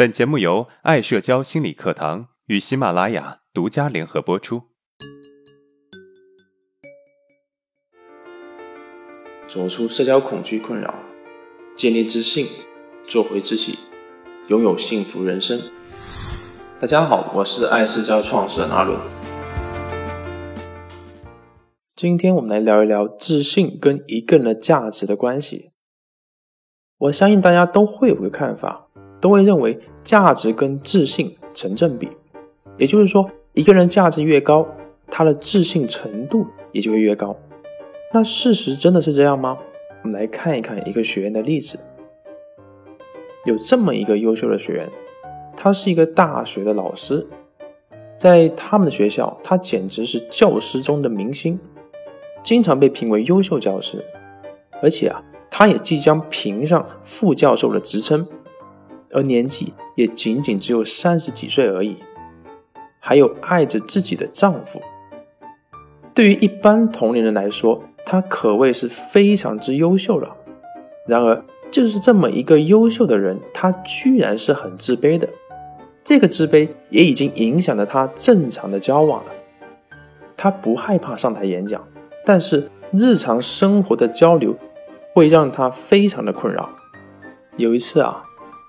本节目由爱社交心理课堂与喜马拉雅独家联合播出。走出社交恐惧困扰，建立自信，做回自己，拥有幸福人生。大家好，我是爱社交创始人阿伦。今天我们来聊一聊自信跟一个人的价值的关系。我相信大家都会有个看法。都会认为价值跟自信成正比，也就是说，一个人价值越高，他的自信程度也就会越高。那事实真的是这样吗？我们来看一看一个学员的例子。有这么一个优秀的学员，他是一个大学的老师，在他们的学校，他简直是教师中的明星，经常被评为优秀教师，而且啊，他也即将评上副教授的职称。而年纪也仅仅只有三十几岁而已，还有爱着自己的丈夫。对于一般同龄人来说，她可谓是非常之优秀了。然而，就是这么一个优秀的人，她居然是很自卑的。这个自卑也已经影响了她正常的交往了。她不害怕上台演讲，但是日常生活的交流会让她非常的困扰。有一次啊。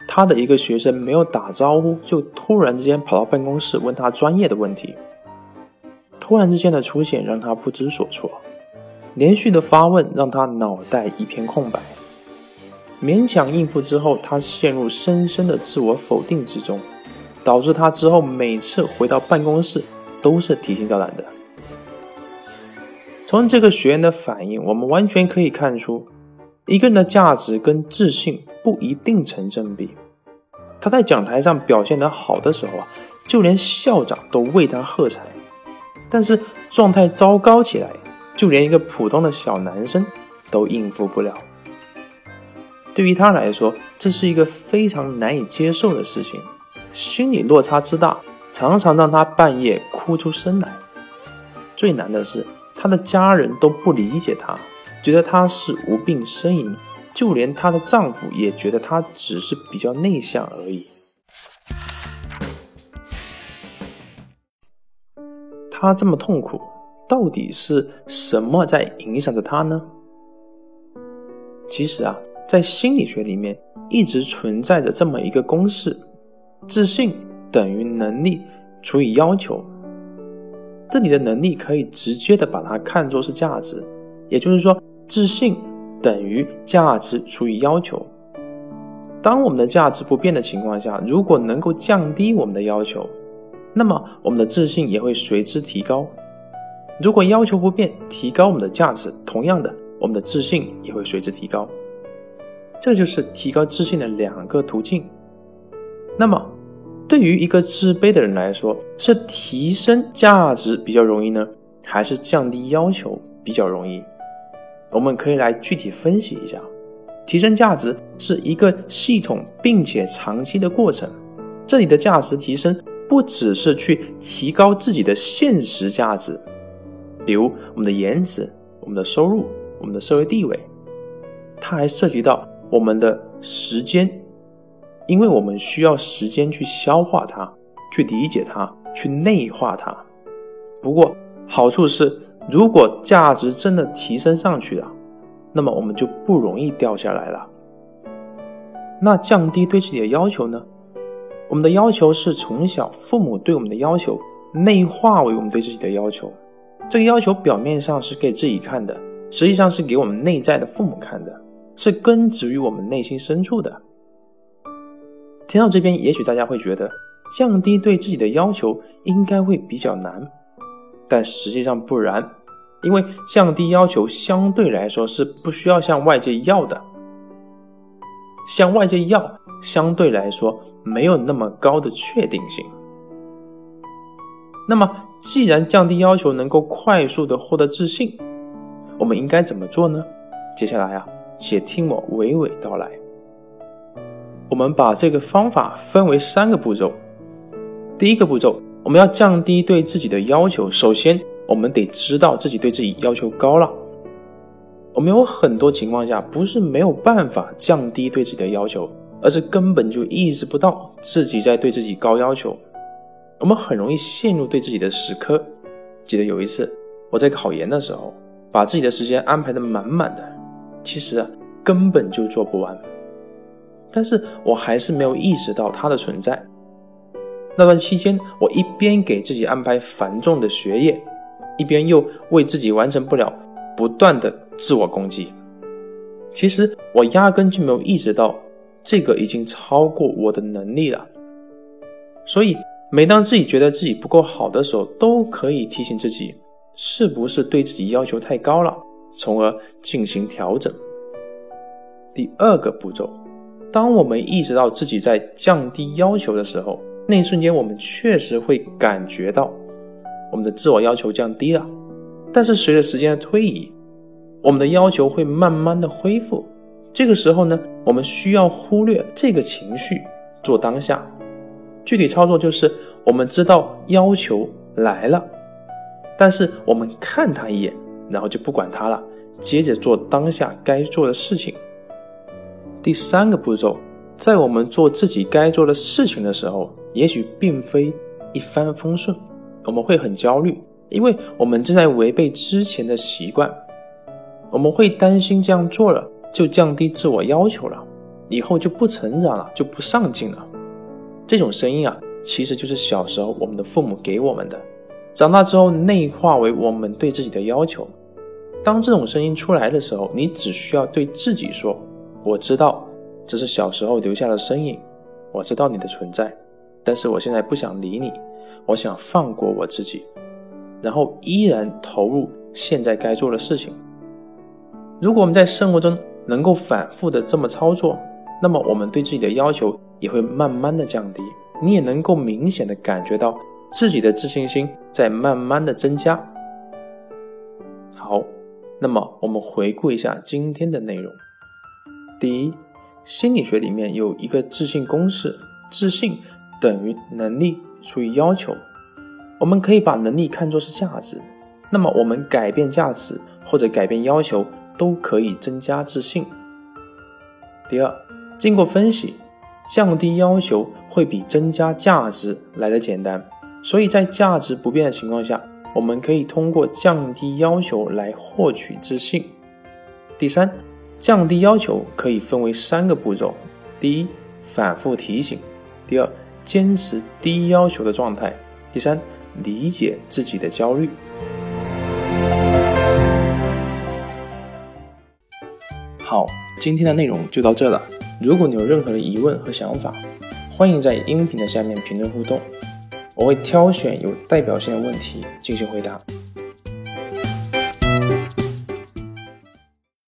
他的一个学生没有打招呼，就突然之间跑到办公室问他专业的问题。突然之间的出现让他不知所措，连续的发问让他脑袋一片空白。勉强应付之后，他陷入深深的自我否定之中，导致他之后每次回到办公室都是提心吊胆的。从这个学员的反应，我们完全可以看出，一个人的价值跟自信。不一定成正比。他在讲台上表现得好的时候啊，就连校长都为他喝彩；但是状态糟糕起来，就连一个普通的小男生都应付不了。对于他来说，这是一个非常难以接受的事情，心理落差之大，常常让他半夜哭出声来。最难的是，他的家人都不理解他，觉得他是无病呻吟。就连她的丈夫也觉得她只是比较内向而已。她这么痛苦，到底是什么在影响着她呢？其实啊，在心理学里面一直存在着这么一个公式：自信等于能力除以要求。这里的能力可以直接的把它看作是价值，也就是说，自信。等于价值除以要求。当我们的价值不变的情况下，如果能够降低我们的要求，那么我们的自信也会随之提高。如果要求不变，提高我们的价值，同样的，我们的自信也会随之提高。这就是提高自信的两个途径。那么，对于一个自卑的人来说，是提升价值比较容易呢，还是降低要求比较容易？我们可以来具体分析一下，提升价值是一个系统并且长期的过程。这里的价值提升不只是去提高自己的现实价值，比如我们的颜值、我们的收入、我们的社会地位，它还涉及到我们的时间，因为我们需要时间去消化它、去理解它、去内化它。不过好处是。如果价值真的提升上去了，那么我们就不容易掉下来了。那降低对自己的要求呢？我们的要求是从小父母对我们的要求内化为我们对自己的要求。这个要求表面上是给自己看的，实际上是给我们内在的父母看的，是根植于我们内心深处的。听到这边，也许大家会觉得降低对自己的要求应该会比较难。但实际上不然，因为降低要求相对来说是不需要向外界要的，向外界要相对来说没有那么高的确定性。那么，既然降低要求能够快速的获得自信，我们应该怎么做呢？接下来啊，且听我娓娓道来。我们把这个方法分为三个步骤，第一个步骤。我们要降低对自己的要求，首先我们得知道自己对自己要求高了。我们有很多情况下不是没有办法降低对自己的要求，而是根本就意识不到自己在对自己高要求。我们很容易陷入对自己的死磕。记得有一次我在考研的时候，把自己的时间安排的满满的，其实啊根本就做不完。但是我还是没有意识到它的存在。那段期间，我一边给自己安排繁重的学业，一边又为自己完成不了不断的自我攻击。其实我压根就没有意识到，这个已经超过我的能力了。所以，每当自己觉得自己不够好的时候，都可以提醒自己，是不是对自己要求太高了，从而进行调整。第二个步骤，当我们意识到自己在降低要求的时候，那一瞬间，我们确实会感觉到我们的自我要求降低了。但是随着时间的推移，我们的要求会慢慢的恢复。这个时候呢，我们需要忽略这个情绪，做当下。具体操作就是，我们知道要求来了，但是我们看他一眼，然后就不管他了，接着做当下该做的事情。第三个步骤，在我们做自己该做的事情的时候，也许并非一帆风顺，我们会很焦虑，因为我们正在违背之前的习惯。我们会担心这样做了就降低自我要求了，以后就不成长了，就不上进了。这种声音啊，其实就是小时候我们的父母给我们的，长大之后内化为我们对自己的要求。当这种声音出来的时候，你只需要对自己说：“我知道这是小时候留下的身影，我知道你的存在，但是我现在不想理你，我想放过我自己，然后依然投入现在该做的事情。”如果我们在生活中能够反复的这么操作，那么我们对自己的要求也会慢慢的降低，你也能够明显的感觉到自己的自信心在慢慢的增加。好，那么我们回顾一下今天的内容。第一，心理学里面有一个自信公式：自信等于能力除以要求。我们可以把能力看作是价值，那么我们改变价值或者改变要求。都可以增加自信。第二，经过分析，降低要求会比增加价值来的简单，所以在价值不变的情况下，我们可以通过降低要求来获取自信。第三，降低要求可以分为三个步骤：第一，反复提醒；第二，坚持低要求的状态；第三，理解自己的焦虑。好，今天的内容就到这了。如果你有任何的疑问和想法，欢迎在音频的下面评论互动，我会挑选有代表性的问题进行回答。